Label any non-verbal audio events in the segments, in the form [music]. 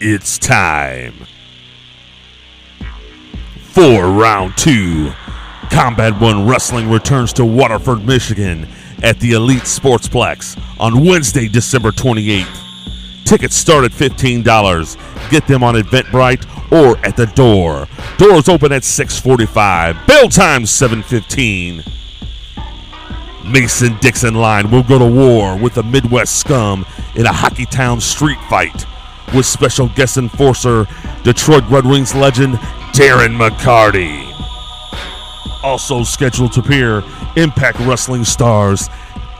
It's time for round two. Combat One Wrestling returns to Waterford, Michigan at the Elite Sportsplex on Wednesday, December 28th. Tickets start at $15. Get them on Eventbrite or at the door. Doors open at 645. Bell time 715. Mason Dixon line will go to war with the Midwest scum in a Hockey Town street fight with special guest enforcer Detroit Red Wings legend Darren McCarty. Also scheduled to appear Impact Wrestling stars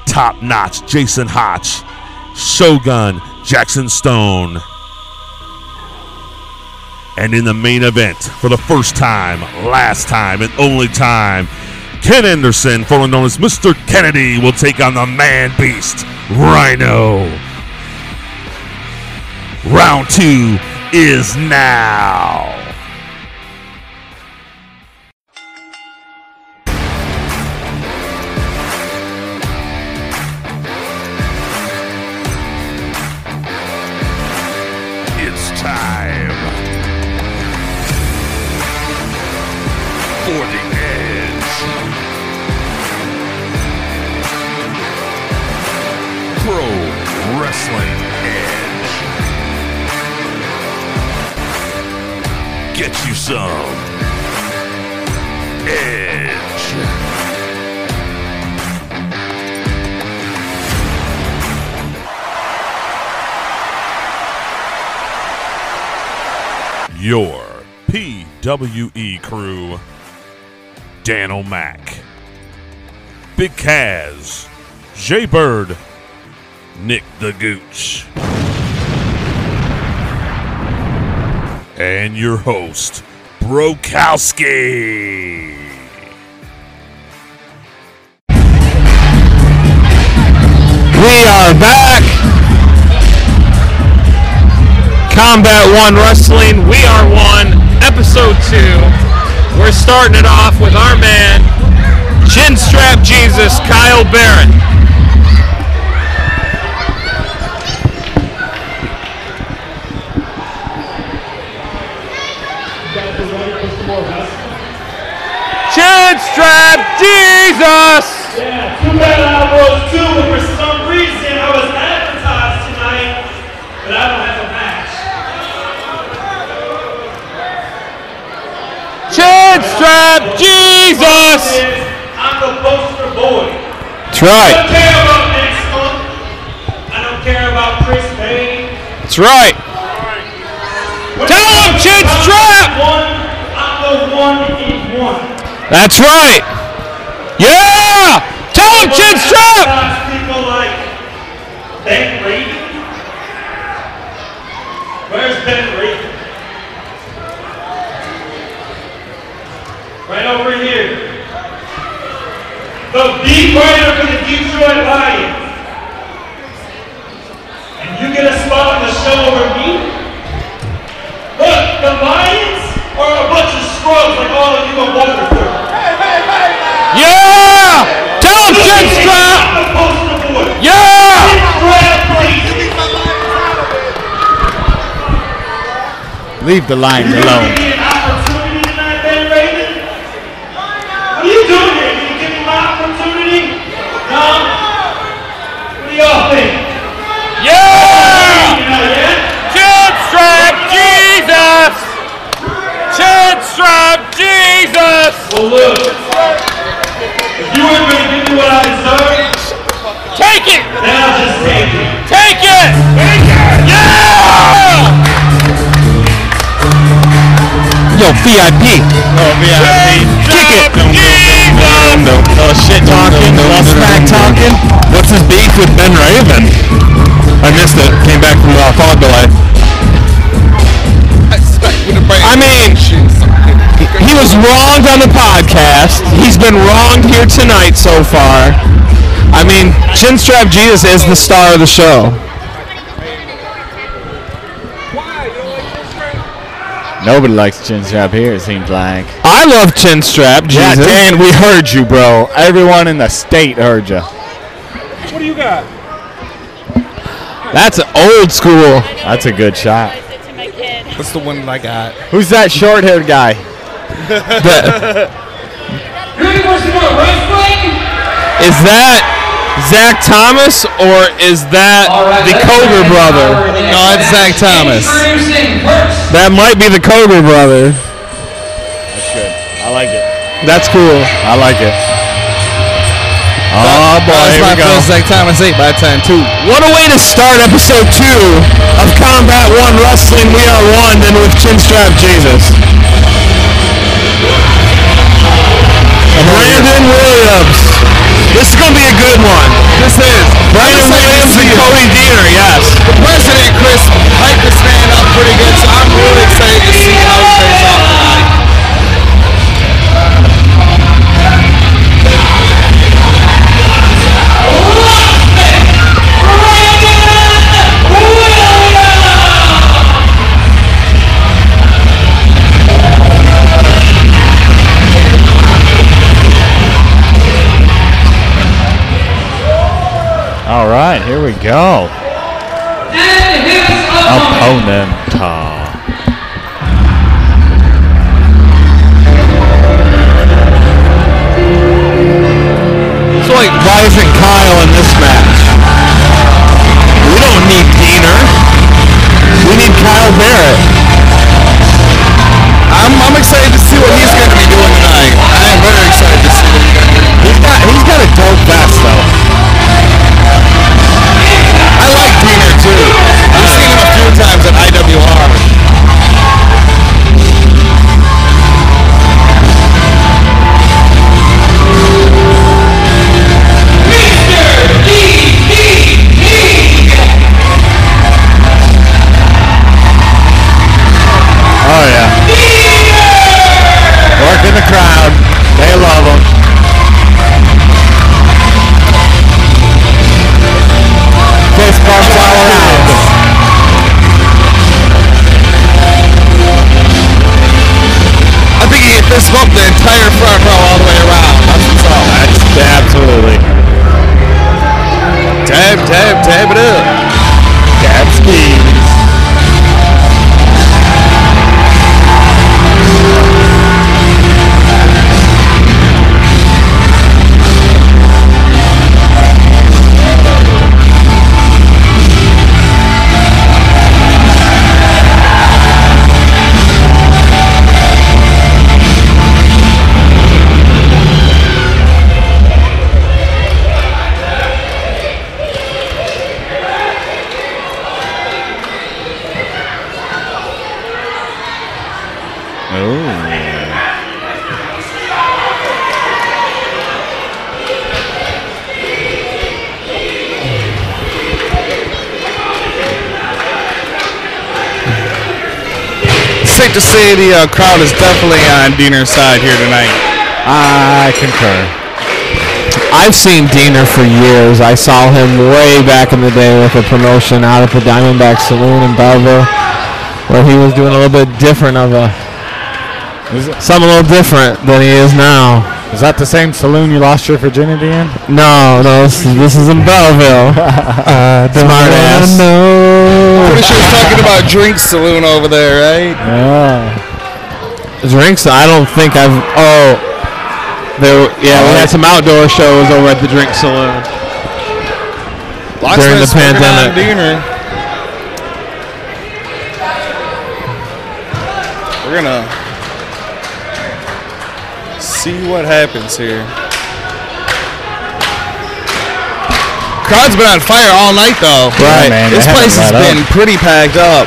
Top Notch Jason Hotch, Shogun Jackson Stone. And in the main event, for the first time, last time, and only time, Ken Anderson, formerly known as Mr. Kennedy, will take on the man beast, Rhino. Round two is now. Get you some edge. Your PWE crew Dan O'Mac, Big Kaz, Jay Bird, Nick the Gooch. And your host, Brokowski. We are back. Combat One Wrestling. We are one. Episode two. We're starting it off with our man, Chinstrap Jesus, Kyle Barrett. Chin Strap Jesus. Yeah, too bad I was too, but for some reason I was advertised tonight, but I don't have a match. Chin Strap Jesus. I'm the poster boy. That's right. I don't care about next month. I don't care about Chris Payne. That's right. Tell him, Chin Strap. One, I'm the one he's one. That's right. Yeah. Tell him, Chin Strap. Sometimes people like Ben Raven. Where's Ben? Right over here. The beat writer for the Detroit Lions. And you get a spot on the show over me? Look, the Lions are a bunch like all of you in Waterford. Yeah. Tell him, Chin Strap. I'm the poster boy. Yeah. Leave the lines You alone. give me an opportunity tonight, Ben Raven? What are you doing here? Can you give me my opportunity? No? What do y'all think? Yeah. You know, yeah? Chin Strap Jesus. Chin Strap Jesus. Well, look. If you weren't going to give me what I deserve, Take it. then I'll just take it. Take it. Take it. Yeah. Yo, VIP. Oh, VIP. Kick it. Jesus. Oh, shit talking. Oh, smack talking. What's his beef with Ben Raven? I missed it. Came back from uh, fog delay. I mean, he was wronged on the podcast. He's been wronged here tonight so far. I mean, Chinstrap Jesus is the star of the show. Nobody likes Chinstrap here, it seems like. I love Chinstrap Yeah, Jesus. Dan, we heard you, bro. Everyone in the state heard you. What do you got? That's old school. That's a good shot. That's the one that I got. Who's that short-haired guy? Is that Zach Thomas or is that the Koger brother? No, it's Zach Thomas. That might be the Koger brother. That's good. I like it. That's cool. I like it. Oh boy, That's here my we go. first Zach Thomas eight by time too. What a way to start episode two of Combat One Wrestling. We are one, and with Chinstrap Jesus. Williams. This is gonna be a good one. This is Brandon Williams and. Cody Deaner. Yes. The president Chris hyped this man up pretty good, so I'm really excited to see how go. Opponent. It's like Rising Kyle in this match. We don't need Deaner. We need Kyle Barrett. I'm, I'm excited to see what he's going to be doing tonight. I am very excited to see what he's going to do. He's got he's got a dope vest to say the uh, crowd is definitely on Deaner's side here tonight. I concur. I've seen Deaner for years. I saw him way back in the day with a promotion out at the Diamondback Saloon in Belleville, where he was doing a little bit different of a Is, it, something a little different than he is now. is that the same saloon you lost your virginity in? No, no, this is, this is in Belleville. [laughs] Smart ass. Pretty sure he's talking about Drink Saloon over there, right? Yeah. Drinks. I don't think I've. Oh, there. Yeah, we had some outdoor shows over at the Drink Saloon. During the Locksmith's working on pandemic. We're gonna see what happens here. Crowd's been on fire all night though. Right. man, This place has let up. been pretty packed up.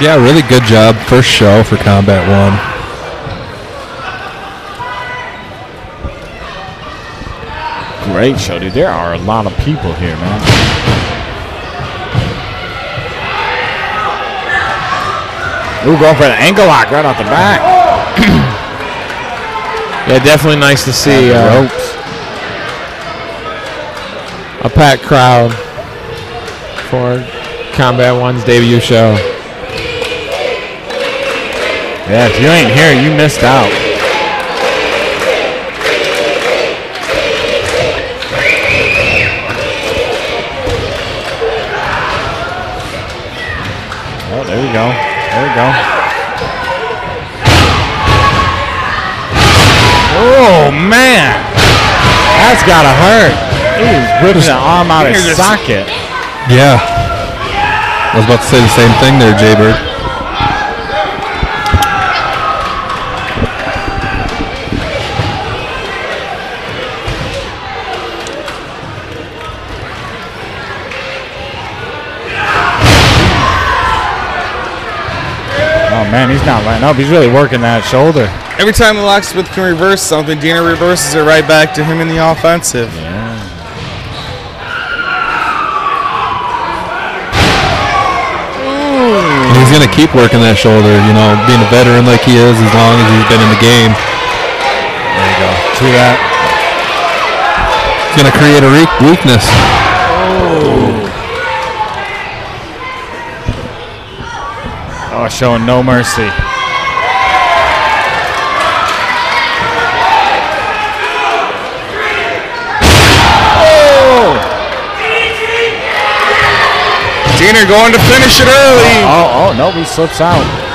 Yeah, really good job. First show for Combat One. Great show, dude. There are a lot of people here, man. Ooh, going for the ankle lock right off the back. [clears throat] Yeah, definitely nice to see uh, ropes. A packed crowd for Combat One's debut show. Yeah, if you ain't here, you missed out. Oh, there we go. There we go. Oh man, that's gotta hurt. He's ripping the arm out of his socket. Yeah. I was about to say the same thing there, Jaybird. Oh man, he's not letting up. He's really working that shoulder. Every time the locksmith can reverse something, Deaner reverses it right back to him in the offensive. And he's going to keep working that shoulder, you know, being a veteran like he is as long as he's been in the game. There you go. To that. It's going to create a re- weakness. Oh, showing no mercy. Deaner going to finish it early. Oh, oh, no, he slips out.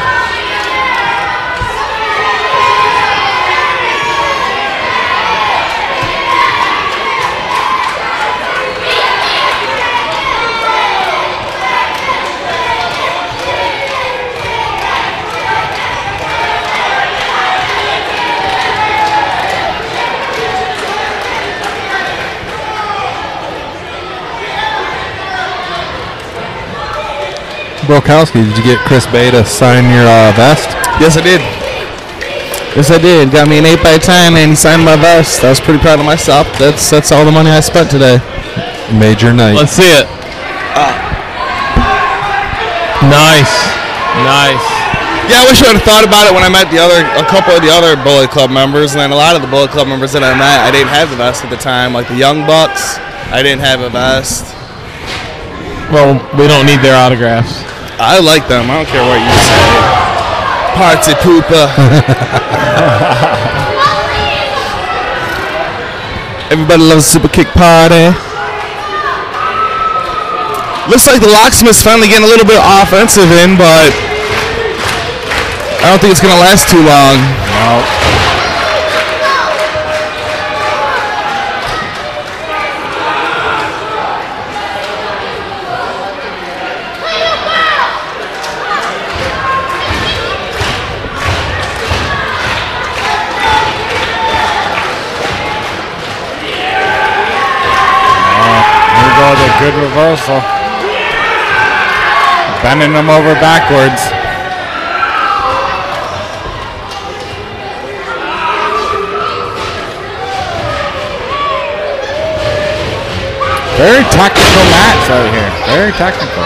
Brokowski, did you get Chris Bey to sign your uh, vest? Yes, I did. Yes, I did. Got me an 8 by 10 and he signed my vest. I was pretty proud of myself. That's that's all the money I spent today. Major night. Let's see it. Nice. Nice. Yeah, I wish I would have thought about it when I met the other, a couple of the other Bullet Club members, and then a lot of the Bullet Club members that I met, I didn't have the vest at the time. Like the Young Bucks, I didn't have a vest. Well, we don't need their autographs. I like them. I don't care what you say. Party pooper. [laughs] Everybody loves super kick party. Looks like the locksmith's finally getting a little bit offensive in, but I don't think it's gonna last too long. Reversal. Bending them over backwards. Very tactical match out here. Very technical.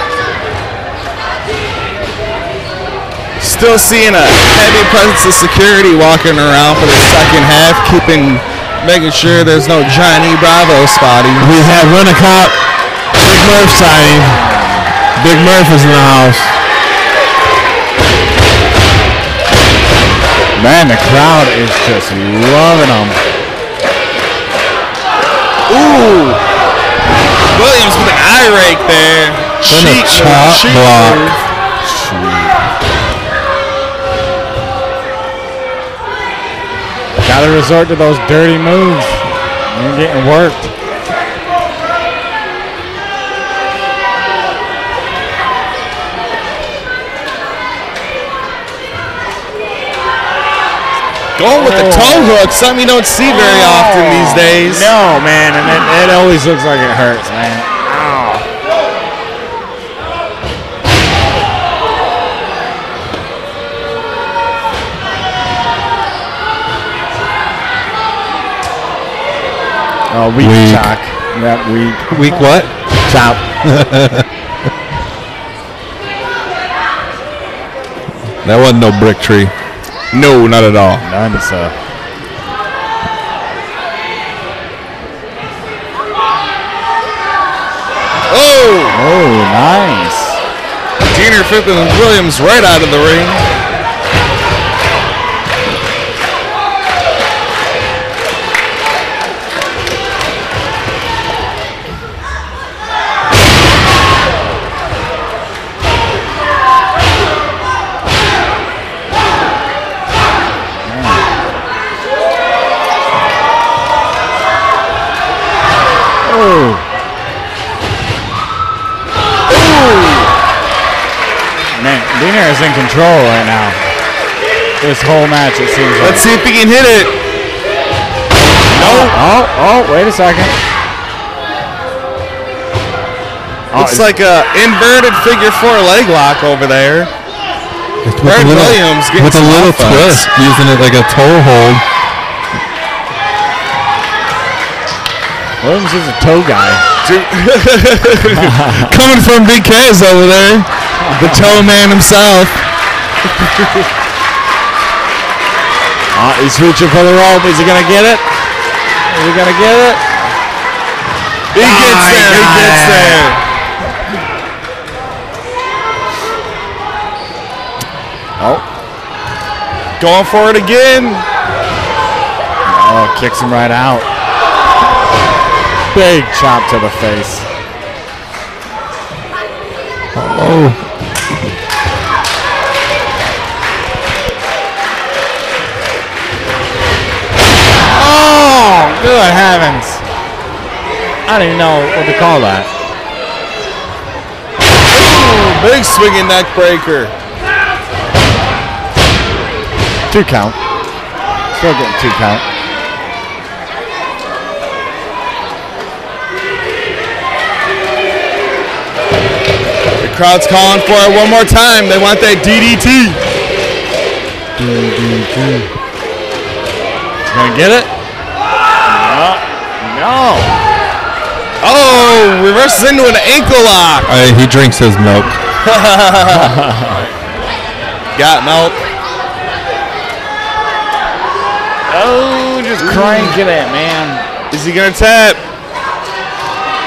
Still seeing a heavy presence of security walking around for the second half, keeping, making sure there's no Johnny Bravo spotting. We have Run a Cop, Big Murph signing. Big Murph is in the house. Man, the crowd is just loving him. Ooh! Williams with an eye rake there. Then a chop cheat block. move. Gotta resort to those dirty moves. You're getting worked. Going with the oh. toe hook, something you don't see very oh. often these days. No, man, and it, it always looks like it hurts, man. Ow. Oh, weak, Weak. shock. Yeah, weak. Week what? Chop. [laughs] That wasn't no brick tree. No, not at all. None, sir. Oh! Oh, nice. Deaner flipping Williams right out of the ring. Deaner is in control right now. This whole match, it seems like. Let's see if he can hit it. No. Oh, oh, wait a second. Oh, like a inverted figure four leg lock over there. With a Brad little, Williams getting with a little offense. twist, using it like a toe hold. Williams is a toe guy. [laughs] [laughs] [laughs] Coming from Big K's over there. The toe man himself. Oh, [laughs] he's reaching for the rope. Is he gonna get it? Is he gonna get it? He gets I there. He gets there. Oh, Going for it again. oh, kicks him right out. Big chop to the face. Oh, Good heavens! I don't even know what to call that. Big swinging neck breaker. Two count. Still getting two count. The crowd's calling for it one more time. They want that DDT. DDT. Gonna get it? No. No. Oh, reverses into an ankle lock. I, he drinks his milk. [laughs] Got milk. Oh, just cranking it, man. Is he gonna tap?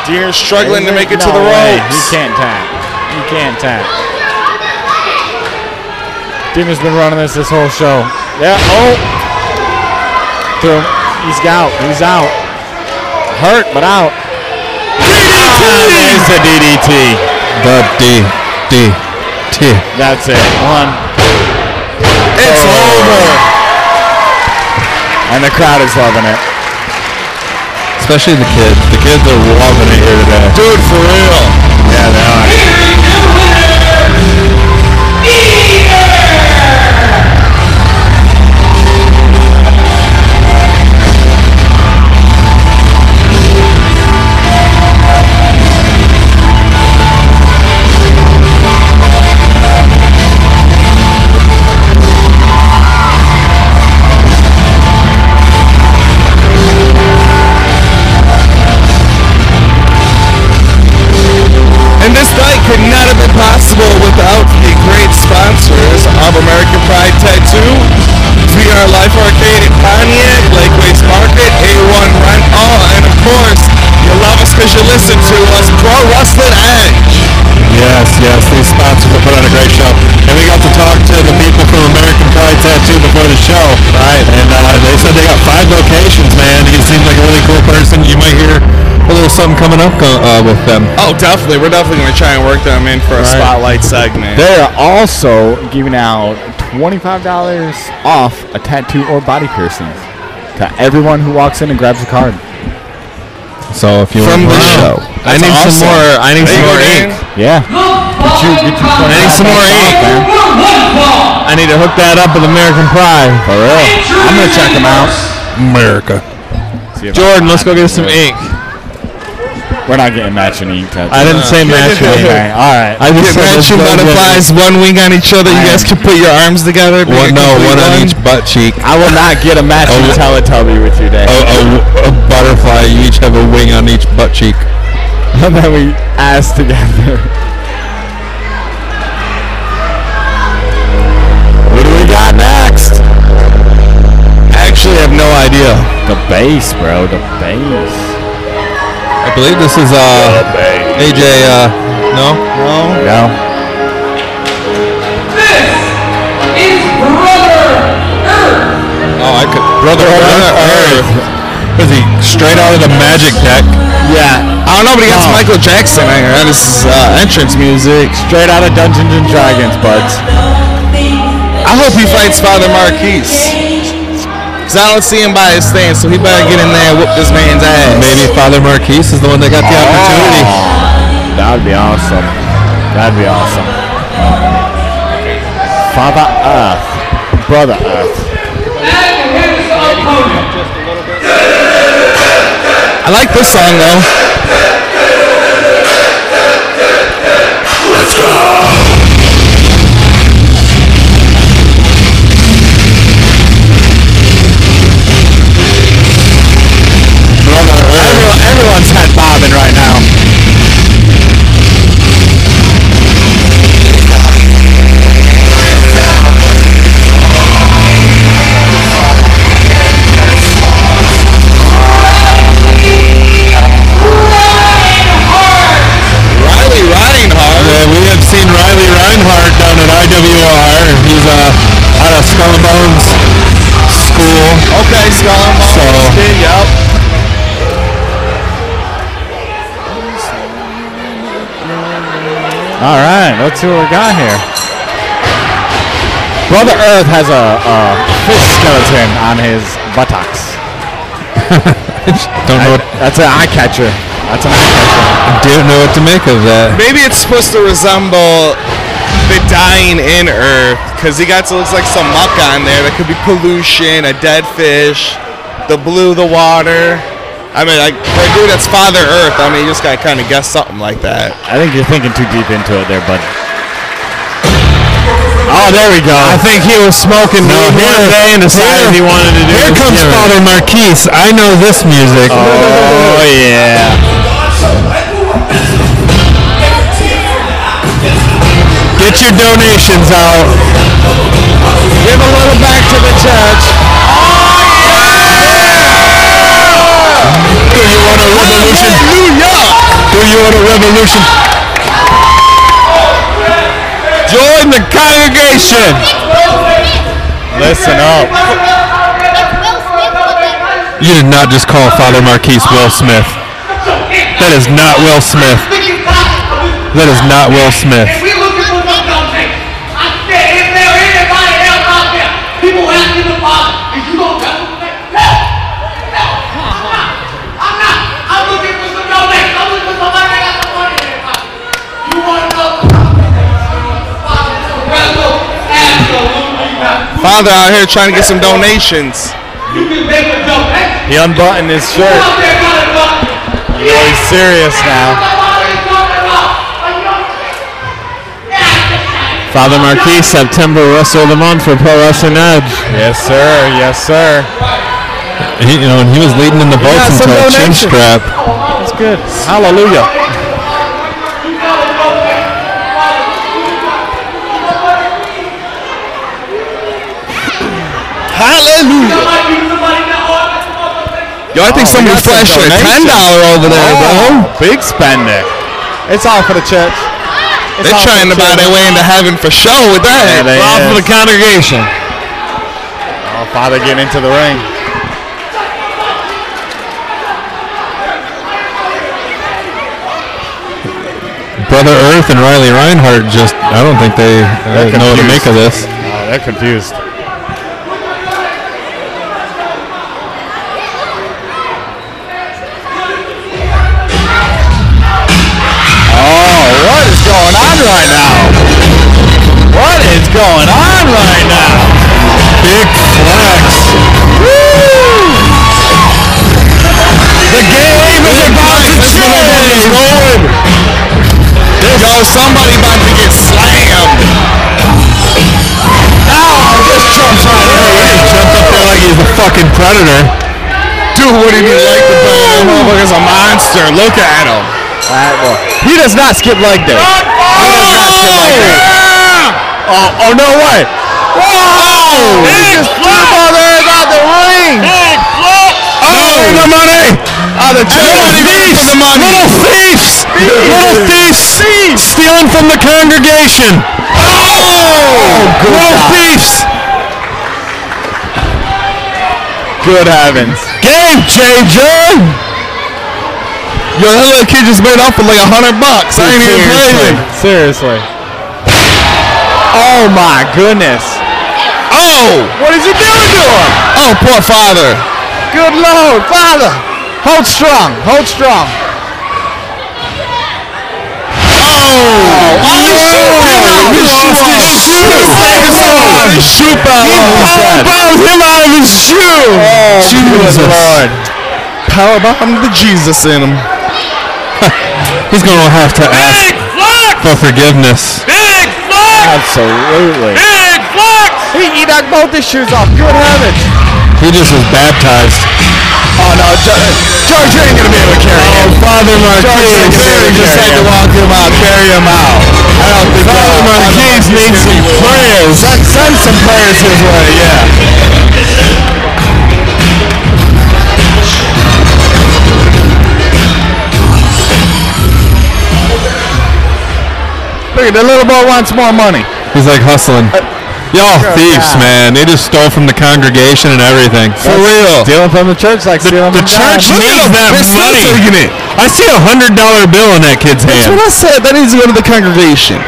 Deer struggling to make it to no the way. He can't tap. He can't tap. Demon's been running this this whole show. Yeah. Oh. Through. He's out. He's out. Hurt, but out. There's the DDT. The D D T. That's it. One. It's over. And the crowd is loving it. Especially the kids. The kids are loving it here today. Dude, for real. Yeah, they are. Coming up uh, with them. Oh, definitely. We're definitely going to try and work them in for a Right. spotlight segment. They are also giving out $25 off a tattoo or body piercing to everyone who walks in and grabs a card. So if you From want the show. I need awesome. some more. I need There some more ink. Yeah. Get you, get you I need some more ink. I need to hook that up with American Pride. For real. I'm going to check them out. America. See if I Jordan, let's go get some ink. We're not getting matching ink tattoos. I didn't say [laughs] match Okay, ink. all right. I just Get said let's matching butterflies, one wing on each other. You guys can put your arms together. One, no, one on each butt cheek. I will not get a matching Oh. Teletubby with you, Dave. A, a, a butterfly. You each have a wing on each butt cheek. [laughs] and then we ass together. what do we got next? Actually, I have no idea. The bass, bro. The bass. I believe this is uh AJ. Uh, no, no. No. Oh, I could. Brother, brother Earth. Was he straight out of the Magic deck? Yeah. I don't know, but he got some Oh. Michael Jackson in here. This is uh, entrance music. Straight out of Dungeons and Dragons, buds. I hope he fights Father Marquise. Because I don't see him by his stand, so he better get in there and whoop this man's ass. Maybe Father Marquise is the one that got the oh. opportunity. That would be awesome. That'd be awesome. Father Earth. Brother Earth. I like this song though. Everyone, All right, let's see what we got here. Brother Earth has a, a fish skeleton on his buttocks. [laughs] Don't know what, That's an eye catcher. That's an eye catcher. I don't know what to make of that. Maybe it's supposed to resemble the dying in Earth, because he got to looks like some muck on there. That could be pollution, a dead fish, the blue, the water. I mean, like for a dude that's Father Earth, I mean, you just gotta kind of guess something like that. I think you're thinking too deep into it there, bud. Oh, there we go. I think he was smoking No, weed here- one day and decided he wanted to do Here comes give. Father Marquise. I know this music. Oh yeah. Get your donations out. Give a little back to the church. Revolution? Do you want a revolution? Join the congregation. Listen up. You did not just call Father Marquise Will Smith. That is not Will Smith. That is not Will Smith. If we looking for some donations, I said if there anybody else out there, people asking the Father, is you gonna tell them that? No! No! I'm not! I'm not! I'm looking for some donations. I'm looking for somebody that got some money in their pocket. You wanna know the Father is a rebel? Absolutely not. Father out here trying to get some donations. You can make a donation. He unbuttoned his shirt. out there got a buck? You know he's serious now. Somebody's talking about a young Yeah, Father Marquis, September Wrestle of the Month for Pro Wrestling Edge. Yes, sir. Yes, sir. He, you know, and he was leading in the got votes until a chin strap. Oh, oh. That's good. Hallelujah. Hallelujah. Yo, I think Oh, we somebody got some flashed a ten dollar over there, bro. Oh, big spender. It's all for the church. It's They're trying the to buy their way into heaven for sure with Yeah, that. they Off of is. the congregation. Oh, Father getting into the ring. Brother Earth and Riley Reinhardt just, I don't think they uh, know what to make of this. Oh, they're confused. Right now? What is going on right now? Big flex. The game is about to change. Yo, somebody about to get slammed. Jumps right in. He jumped up there like he's a fucking predator. Dude, what did he like the play? That motherfucker's a monster. Look at him. He does not skip leg day. He does not skip leg. Oh, oh no way! Whoa! Oh. He just threw Brother Earth out the ring! Oh, the money! Oh, the Little thieves! Little thieves! Little thieves! Stealing from the congregation! Oh! oh little thieves! Good heavens. Game changer! Yo, that little kid just made off with like a hundred bucks. I ain't even playing. Seriously. Oh my goodness. Oh! What is he doing to him? Oh, poor father. Good lord, father! Hold strong, hold strong. Oh! Oh, He lost his shoe! shoe follow. Powerbomb him out of his shoe. Oh, Jesus. good Lord. Powerbomb the Jesus in him. [laughs] He's going to have to ask for forgiveness. Big flex! Absolutely. Big flex! He, he knocked both his shoes off. Good heavens. He just was baptized. Oh no, George, George ain't gonna be able to carry oh, him. Father George Marquise. ain't gonna be able to just had to walk him out, carry him out. I don't think Father Marquise needs some prayers. Send, send some prayers his way, yeah. Look at the little boy wants more money. He's like hustling. Uh, Y'all Good thieves, God. man. They just stole from the congregation and everything. For real. Stealing from the church like The, stealing the church needs that money. taking. I see a hundred dollar bill in that kid's That's hand. what I said. That needs to go to the congregation.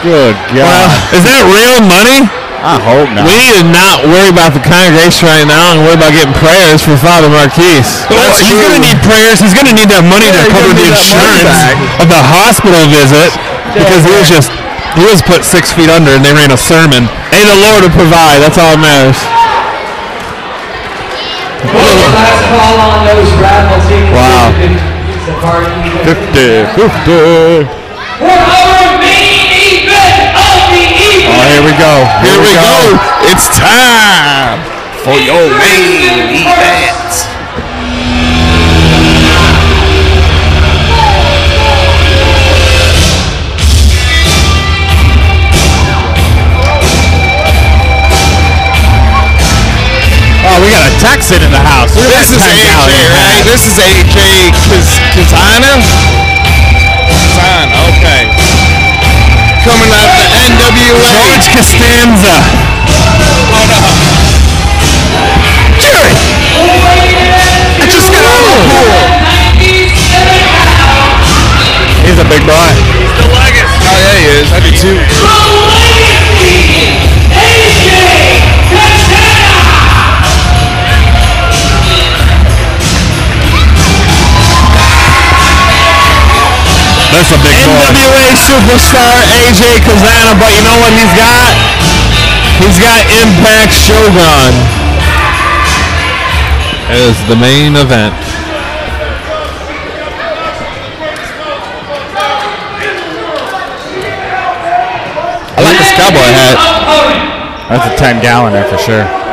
Good God. Is that real money? I hope not. We need to not worry about the congregation right now and worry about getting prayers for Father Marquise. That's he's going to need prayers. He's going to need that money Yeah, to he's cover the need that money insurance back. of the hospital visit because he was just he was put six feet under and they ran a sermon. Hey, the Lord will provide. That's all that matters. Last call on those raffle tickets. Wow. It's a party. 50, 50. Here we go. Here we go. It's time for your main event. Oh, we got a Texan in the house. At This is 10 AJ, right? This is AJ Kaz- Cazana. Cazana, okay. Coming out the NWA. George Costanza. Jerry! I just got out of the pool. He's a big boy. He's The legacy. Oh, yeah, he is. I do too. That's a big boy. NWA superstar AJ Cazana, but you know what he's got? He's got Impact Shogun. As the main event. I like this cowboy hat. That's a 10 galloner for sure.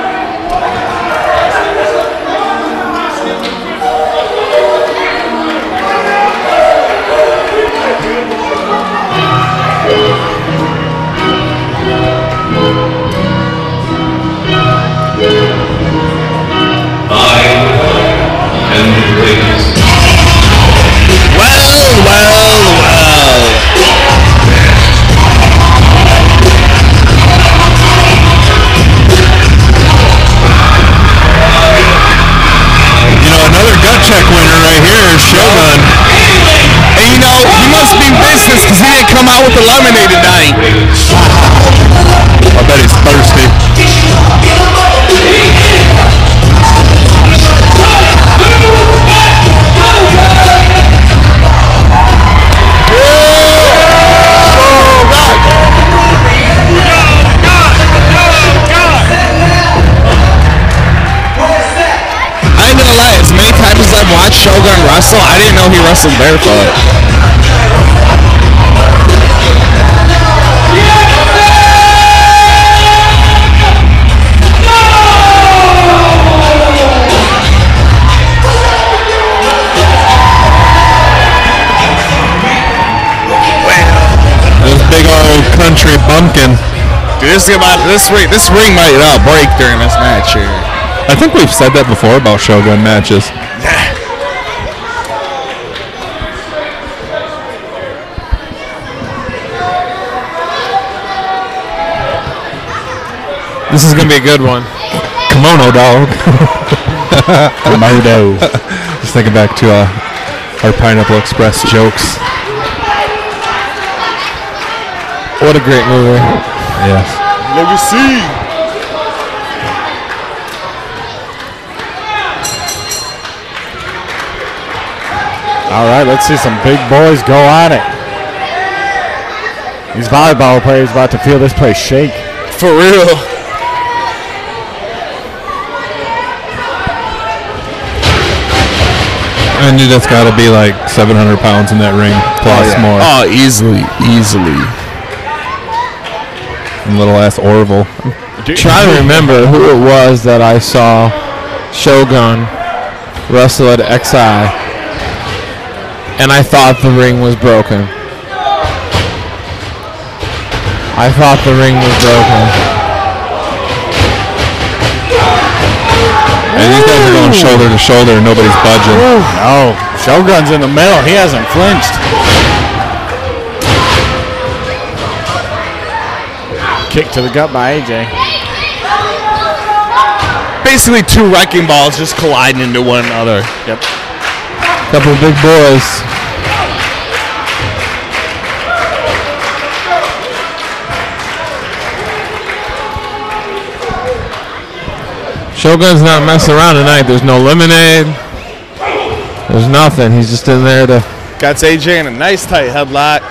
Wrestle, I didn't know he wrestled barefoot. This big old country bumpkin. Dude, this is about this ring. This ring might uh, break during this match here. I think we've said that before about Shogun matches. This is gonna be a good one. Kimono dog. [laughs] Modo. Just thinking back to uh, our Pineapple Express jokes. What a great movie. Yes. Legacy. All right, let's see some big boys go on it. These volleyball players about to feel this place shake. For real. I knew that's got to be like 700 pounds in that ring oh, plus more. Oh, easily, easily. And little ass Orville. Trying to remember who it was that I saw Shogun wrestle at XI, and I thought the ring was broken. I thought the ring was broken. And these guys are going shoulder to shoulder and nobody's budging. No, Shogun's in the middle. He hasn't flinched. Kick to the gut by AJ. Basically, two wrecking balls just colliding into one another. Yep. Couple of big boys. Shogun's not messing around tonight. There's no lemonade. There's nothing. He's just in there to. Got AJ in a nice tight headlock.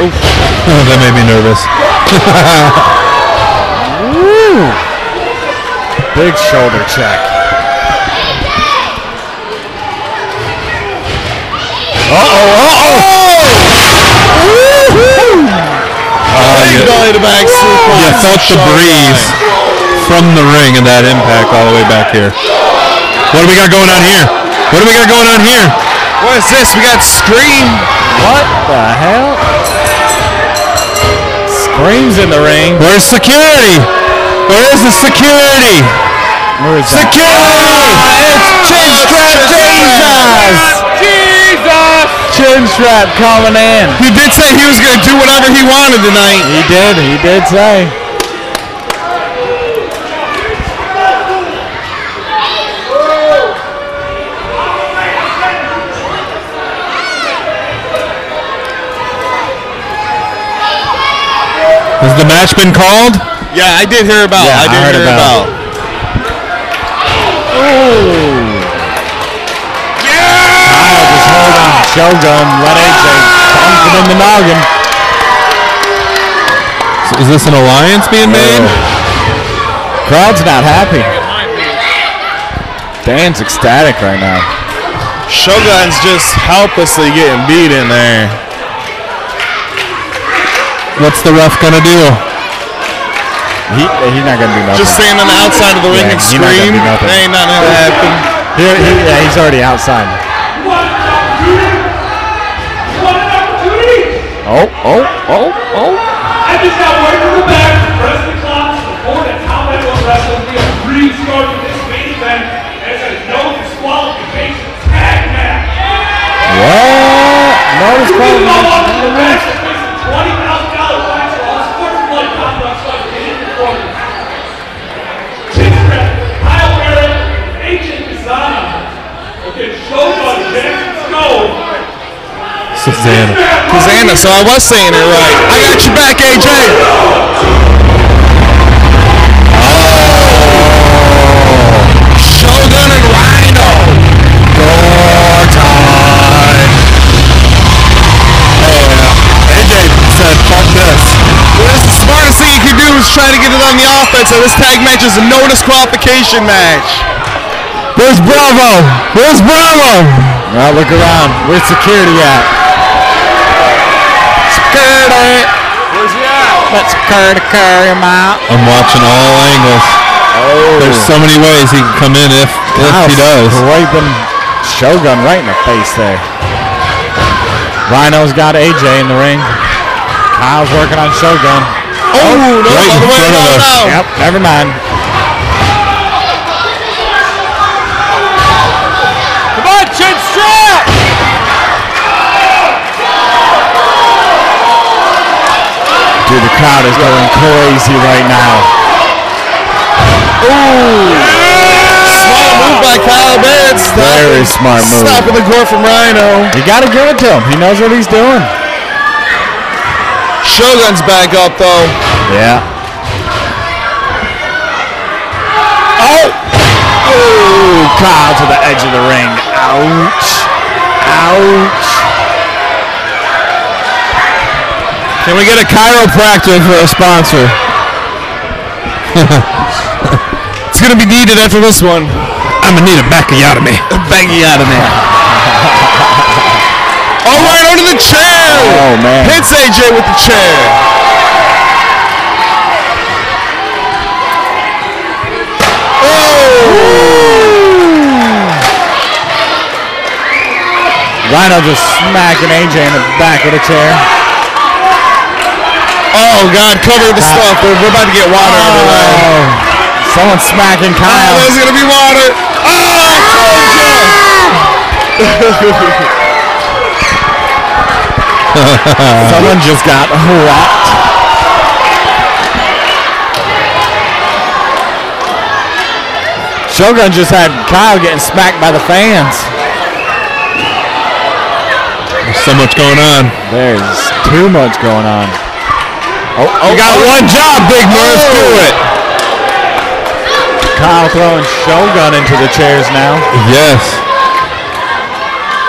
[laughs] Oh, that made me nervous. [laughs] Big shoulder check. Uh, you, Belly to back suplex. you felt the breeze from the ring and that impact all the way back here. What do we got going on here? What do we got going on here? What is this? We got Scream. What the hell? Screams in the ring. Where's security? Where is the security? Where is that? Security! Ah, it's Chin Strap Jesus! Jesus! Chin Strap coming in. He did say he was going to do whatever he wanted tonight. He did. He did say. Has the match been called? Yeah, I did hear about. Yeah, I did I heard hear about. about. Kyle just hold on. Shogun. Let AJ bump him in the noggin. Is this an alliance being made? Crowd's not happy. Dan's ecstatic right now. Shogun's just helplessly getting beat in there. What's the ref gonna do? He, he's not gonna do nothing. Just stand on the outside of the ring Yeah, and he not gonna scream. do nothing. Ain't nothing gonna happen. He, he, yeah, he's already outside. You want an opportunity? You want an opportunity? Oh, oh, oh, oh. I just got word from the back. President Klopp before that Tom Edwards wrestling be a restart this main event as a no disqualification tag match. What? No disqualification. can go up to the match and win some twenty thousand dollar fines for all sports blood complex like they did before. Chin strap, Kyle Barrett, AJ Cazana against Shogun Jackson Stone. Susanna. Cazana, so I was saying it right. I got your back, AJ. Oh. And Rhino. Time. AJ said, fuck this. Well, that's the smartest thing you could do is try to get it on the offense. So this tag match is a no disqualification match. Where's Bravo? Where's Bravo? Well, look around. Where's security at? Security. Where's he at? Let security carry him out. I'm watching all angles. Oh. There's so many ways he can come in if if he does. Wiping Shogun right in the face there. Rhino's got AJ in the ring. Kyle's working on Shogun. Oh, no, Right in all the way front of us. Yep, never mind. Come on, Chin Strap! Dude, the crowd is going crazy right now. Ooh! Smart move by Kyle Barrett. Very smart move. Stopping the gore from Rhino. You gotta give it to him. He knows what he's doing. Shogun's back up though. Yeah. Oh! Oh! Kyle to the edge of the ring. Ouch. Ouch. Can we get a chiropractor for a sponsor? [laughs] It's gonna be needed after this one. I'm gonna need a out of me. oh, right under the chair. Oh, man. Hits AJ with the chair. Oh. Rhino just smacking AJ in the back of the chair. Oh God, cover the stuff. We're, we're about to get water everywhere. Oh, someone's smacking Oh, Kyle. there's gonna be water. Oh, [laughs] Someone just got whacked. Shogun just had Kyle getting smacked by the fans. There's so much going on. There's too much going on. Oh, oh, You got oh, oh. one job, Big Murph. Do oh. it. Kyle throwing Shogun into the chairs now. Yes.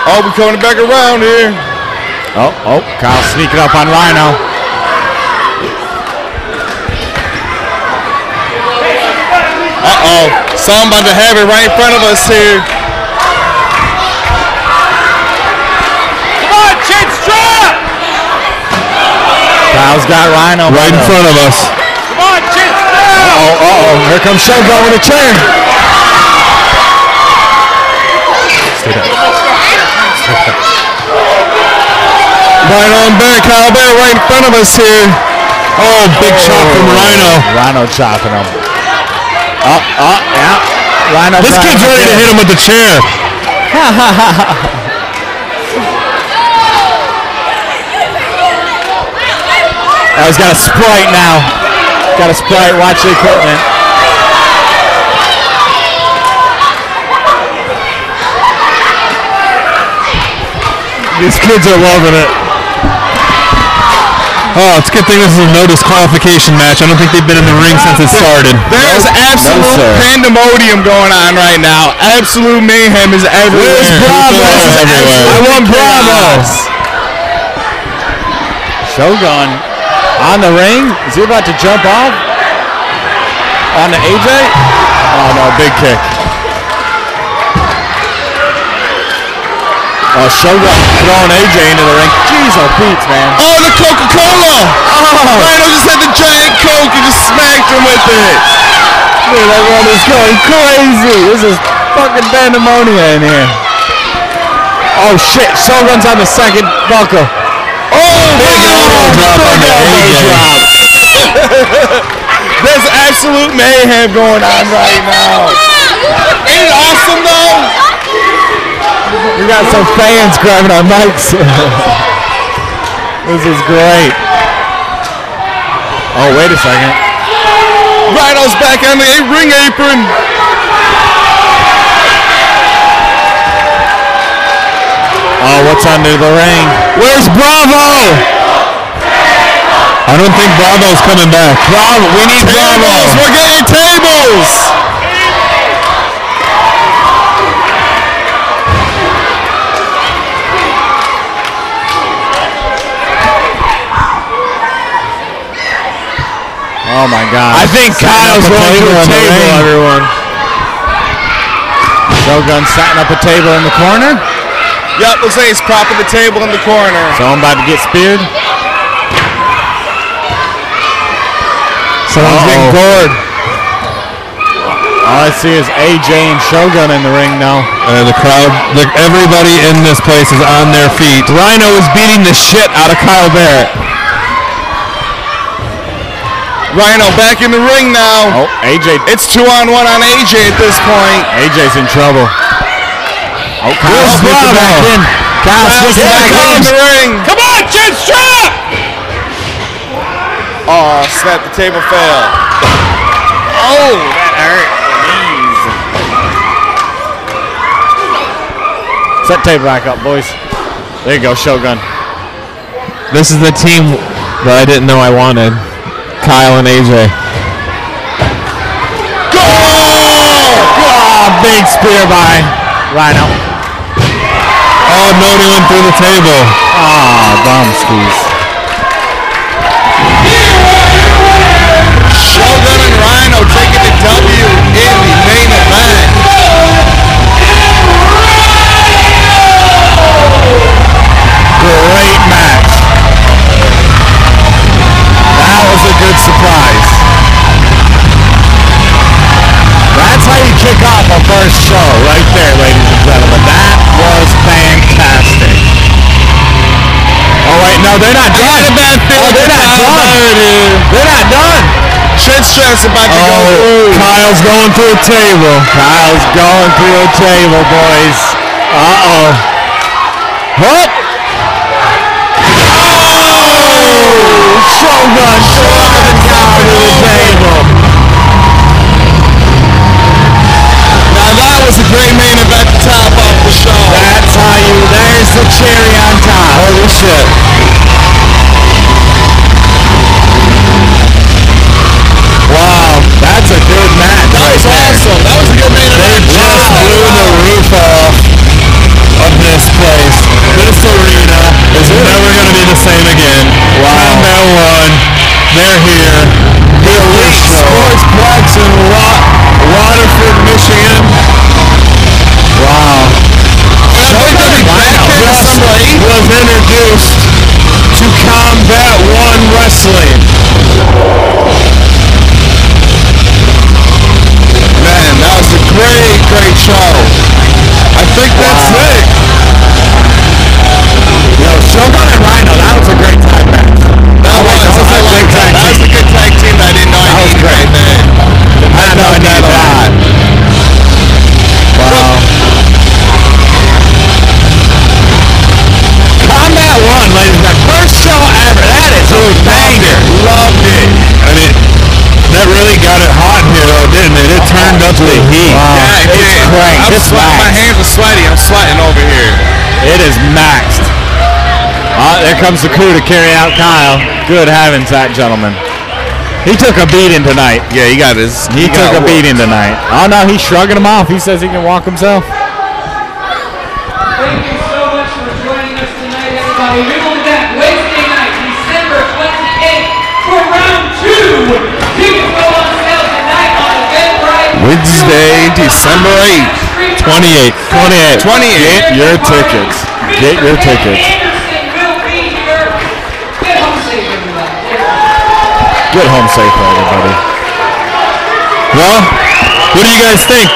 Oh, we're coming back around here. Oh, oh, Kyle sneaking up on Rhino. Uh-oh. Someone about to have it right in front of us here. Come on, chin strap! Kyle's got Rhino. by Right in front of us. Come on, chin strap! Oh, oh, oh, here comes Shogun with a chair. Right on back, Kyle Bear right in front of us here. Oh, big oh, chop from Rhino. Rhino chopping him. Oh, oh, yeah. Rhino This trying kid's ready to hit him with the chair. [laughs] Oh, he's got a Sprite now. Got a Sprite. Watch the equipment. These kids are loving it. Oh, it's a good thing this is a no disqualification match. I don't think they've been in the ring since it started. There's absolute sir. pandemonium going on right now. Absolute mayhem is everywhere. Where's Bravo? This is Everywhere. I want Bravo. Shogun on the ring. Is he about to jump off? On the AJ? Oh no, big kick. Oh, Shogun throwing AJ into the ring. Jeez, oh Pete, man. Oh, the Coca-Cola! Oh, Rhino just had the giant Coke and just smacked him with it. dude, everyone is going crazy. This is fucking pandemonium in here. Oh shit, Shogun's on the second buckle. Oh, big elbow drop on the AJ. There's absolute mayhem going on right now. Ain't it awesome though? We got some fans grabbing our mics. [laughs] this is great. Oh, wait a second. Rhino's back on the ring apron. Oh, what's under the ring? Where's Bravo? I don't think Bravo's coming back. Bravo, we need Tables, Bravo. we're getting tables. Oh my God. I think Kyle's going to table a in the table, ring. everyone. Shogun setting up a table in the corner. Yep, looks like he's propping the table in the corner. So I'm about to get speared. Someone's getting Uh-oh. gored. All I see is AJ and Shogun in the ring now. Uh, the crowd, the, everybody in this place is on their feet. Rhino is beating the shit out of Kyle Barrett. Rhino back in the ring now. Oh, AJ. It's two on one on AJ at this point. AJ's in trouble. Oh, Kyle Where's back in. Kyle sneaking Here back comes in. the ring. Come on, chin strap! Oh, snap! The table fell. Oh, that hurt. Set table back up, boys. There you go, Shogun. This is the team that I didn't know I wanted. Kyle and AJ. Oh, big spear by Rhino. Oh, no, he went through the table. Ah, bum skis. W in the main event. Great match. That was a good surprise. That's how you kick off a first show, right there, ladies and gentlemen. That was fantastic. Oh wait, no, they're not done. Oh, they're not done. They're not done. Chinstrap's about to go Oh, through. Kyle's going through a table. Kyle's going through a table, boys. Uh-oh. What? Oh! Shogun driving down to the table. Now that was a great main event to top off the show. That's how you, there's the cherry on top. Holy shit. This place. This arena is never going to be the same again. Wow. Combat One, they're here. The Elite Sportsplex in Wa- Waterford, Michigan. Wow. Rhino just was introduced to Combat One Wrestling. Man, that was a great, great show. Comes the crew to carry out Kyle. Good heavens, that gentleman. He took a beating tonight. Yeah, he got his. He, took a beating tonight. Oh no, he's shrugging him off. He says he can walk himself. Thank you so much for joining us tonight, everybody. We will be back Wednesday night, December 28th, for round two. Tickets go on sale tonight on Eventbrite. Wednesday, December 8th. 28. 28. 28. Get your tickets. Get your tickets. Anderson will be here. Get home safe, everybody. Get home safe, everybody. Well, what do you guys think?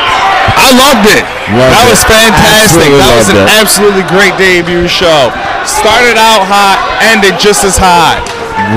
I loved it. Loved that was fantastic. Absolutely that was an it. absolutely great debut show. Started out hot, ended just as hot.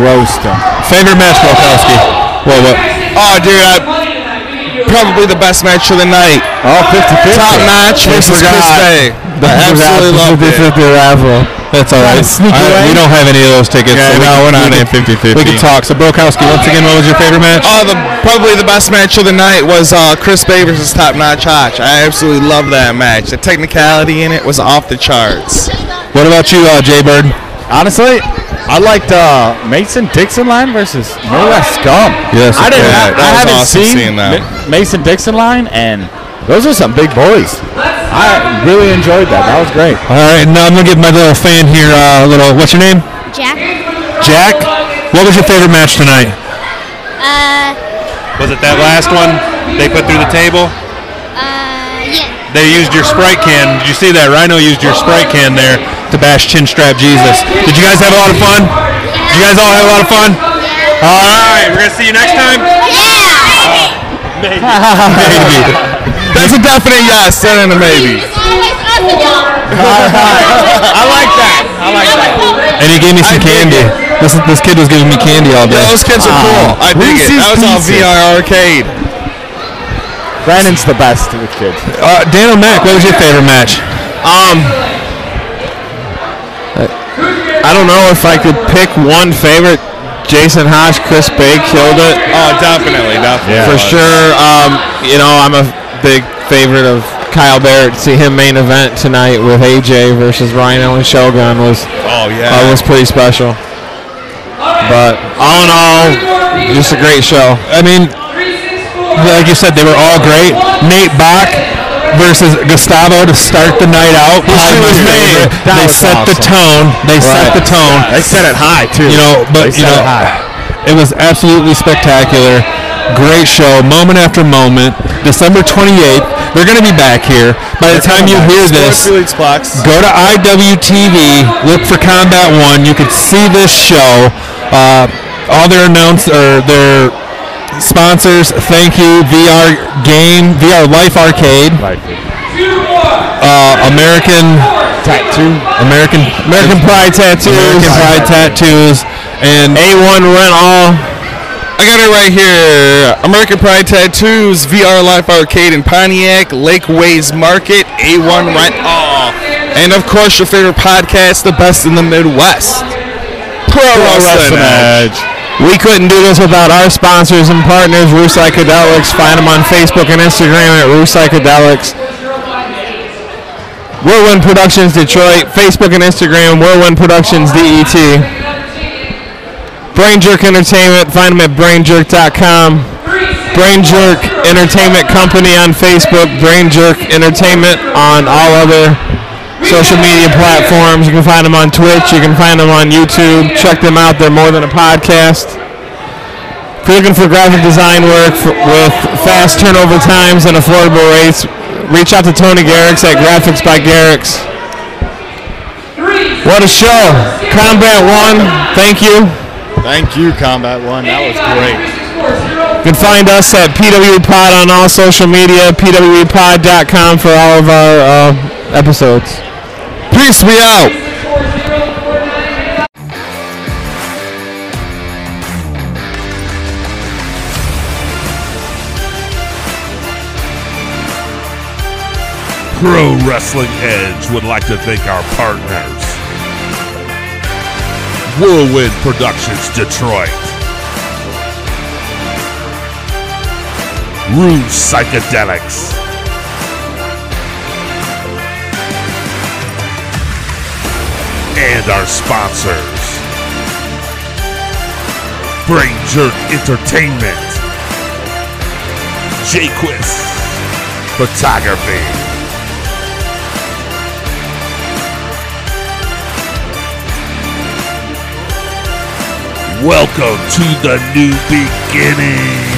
Roast him. Favorite match, Volkowski? Well, what? Oh, dude, I, Money tonight. We need your probably the best match of the night. Oh, 50 50. Top notch versus Chris Bey. I absolutely loved it. 50 raffle. That's all right. sneak I- we don't have any of those tickets. Yeah, so we no, can- we're not we in can- 50-50. We can talk. So, Brokowski, once again, what was your favorite match? Oh, the probably the best match of the night was uh, Chris Bey versus Top Notch Hotch. I absolutely loved that match. The technicality in it was off the charts. What about you, uh, Jay Bird? Honestly, I liked uh, Mason Dixon line versus Midwest Scum. Yes, I didn't. yeah, have, that I was haven't awesome seen that. Ma- Mason Dixon line, and those are some big boys. I really enjoyed that. That was great. All right, now I'm gonna give my little fan here uh, a little. What's your name? Jack. Jack. What was your favorite match tonight? Uh, Was it that last one they put through the table? uh, yeah. They used your Sprite can. Did you see that? Rhino used your Sprite can there to bash Chinstrap Jesus. Did you guys have a lot of fun? Did you guys all have a lot of fun? All right, we're gonna see you next time. Yeah! [laughs] Maybe. maybe. [laughs] That's a definite yes, and a maybe. It's always us and y'all. I like that. I like that. And he gave me some candy. This this kid was giving me candy all day. Yeah, those kids are cool. I dig it. Reese's That was on Pieces. VR arcade. Brandon's the best with kids. Uh, Dan O'Mac, what was your favorite match? Um, I don't know if I could pick one favorite. Jason Hodge, Chris Bey killed it. Oh, definitely, definitely. For sure. Um, you know, I'm a big favorite of Kyle Barrett. To see him main event tonight with AJ versus Rhino and Shogun was Oh yeah. uh, was pretty special. But all in all, just a great show. I mean, like you said, they were all great. Nate Bach versus Gustavo to start the night out. My was. That They set the tone. They set the tone. They set it high too. You know, but They you know, it high. it was absolutely spectacular. Great show, moment after moment. December 28th. They're going to be back here. By the time you hear this, Sports Elite's Box. go to IWTV, look for Combat One. You can see this show. Uh, all their announce or their sponsors. Thank you, VR Game, VR Life Arcade, uh, American Tattoo, American American Pride Tattoos, American Pride Tattoos, and A1 Rent All. I got it right here. American Pride Tattoos, VR Life Arcade in Pontiac, Lakeways Market, A1 Rent All. And of course, your favorite podcast, The Best in the Midwest. Pro, Wrestling Edge. We couldn't do this without our sponsors and partners, Rue Psychedelics. Find them on Facebook and Instagram at Rue Psychedelics. Whirlwind Productions Detroit, Facebook and Instagram, Whirlwind Productions DET. Brain Jerk Entertainment, find them at brainjerk.com. Brain Jerk Entertainment Company on Facebook, Brain Jerk Entertainment on all other social media platforms. You can find them on Twitch, you can find them on YouTube. Check them out, they're more than a podcast. If you're looking for graphic design work for, with fast turnover times and affordable rates, reach out to Tony Garrix at Graphics by Garrix. What a show! Combat One, thank you. Thank you, Combat One. That was great. You can find us at PW Pod on all social media, pwpod.com for all of our uh, episodes. Peace, we out. Pro Wrestling Edge would like to thank our partners. Whirlwind Productions Detroit, Rue Psychedelics, and our sponsors Brain Jerk Entertainment, Jquist Photography. Welcome to the new beginning.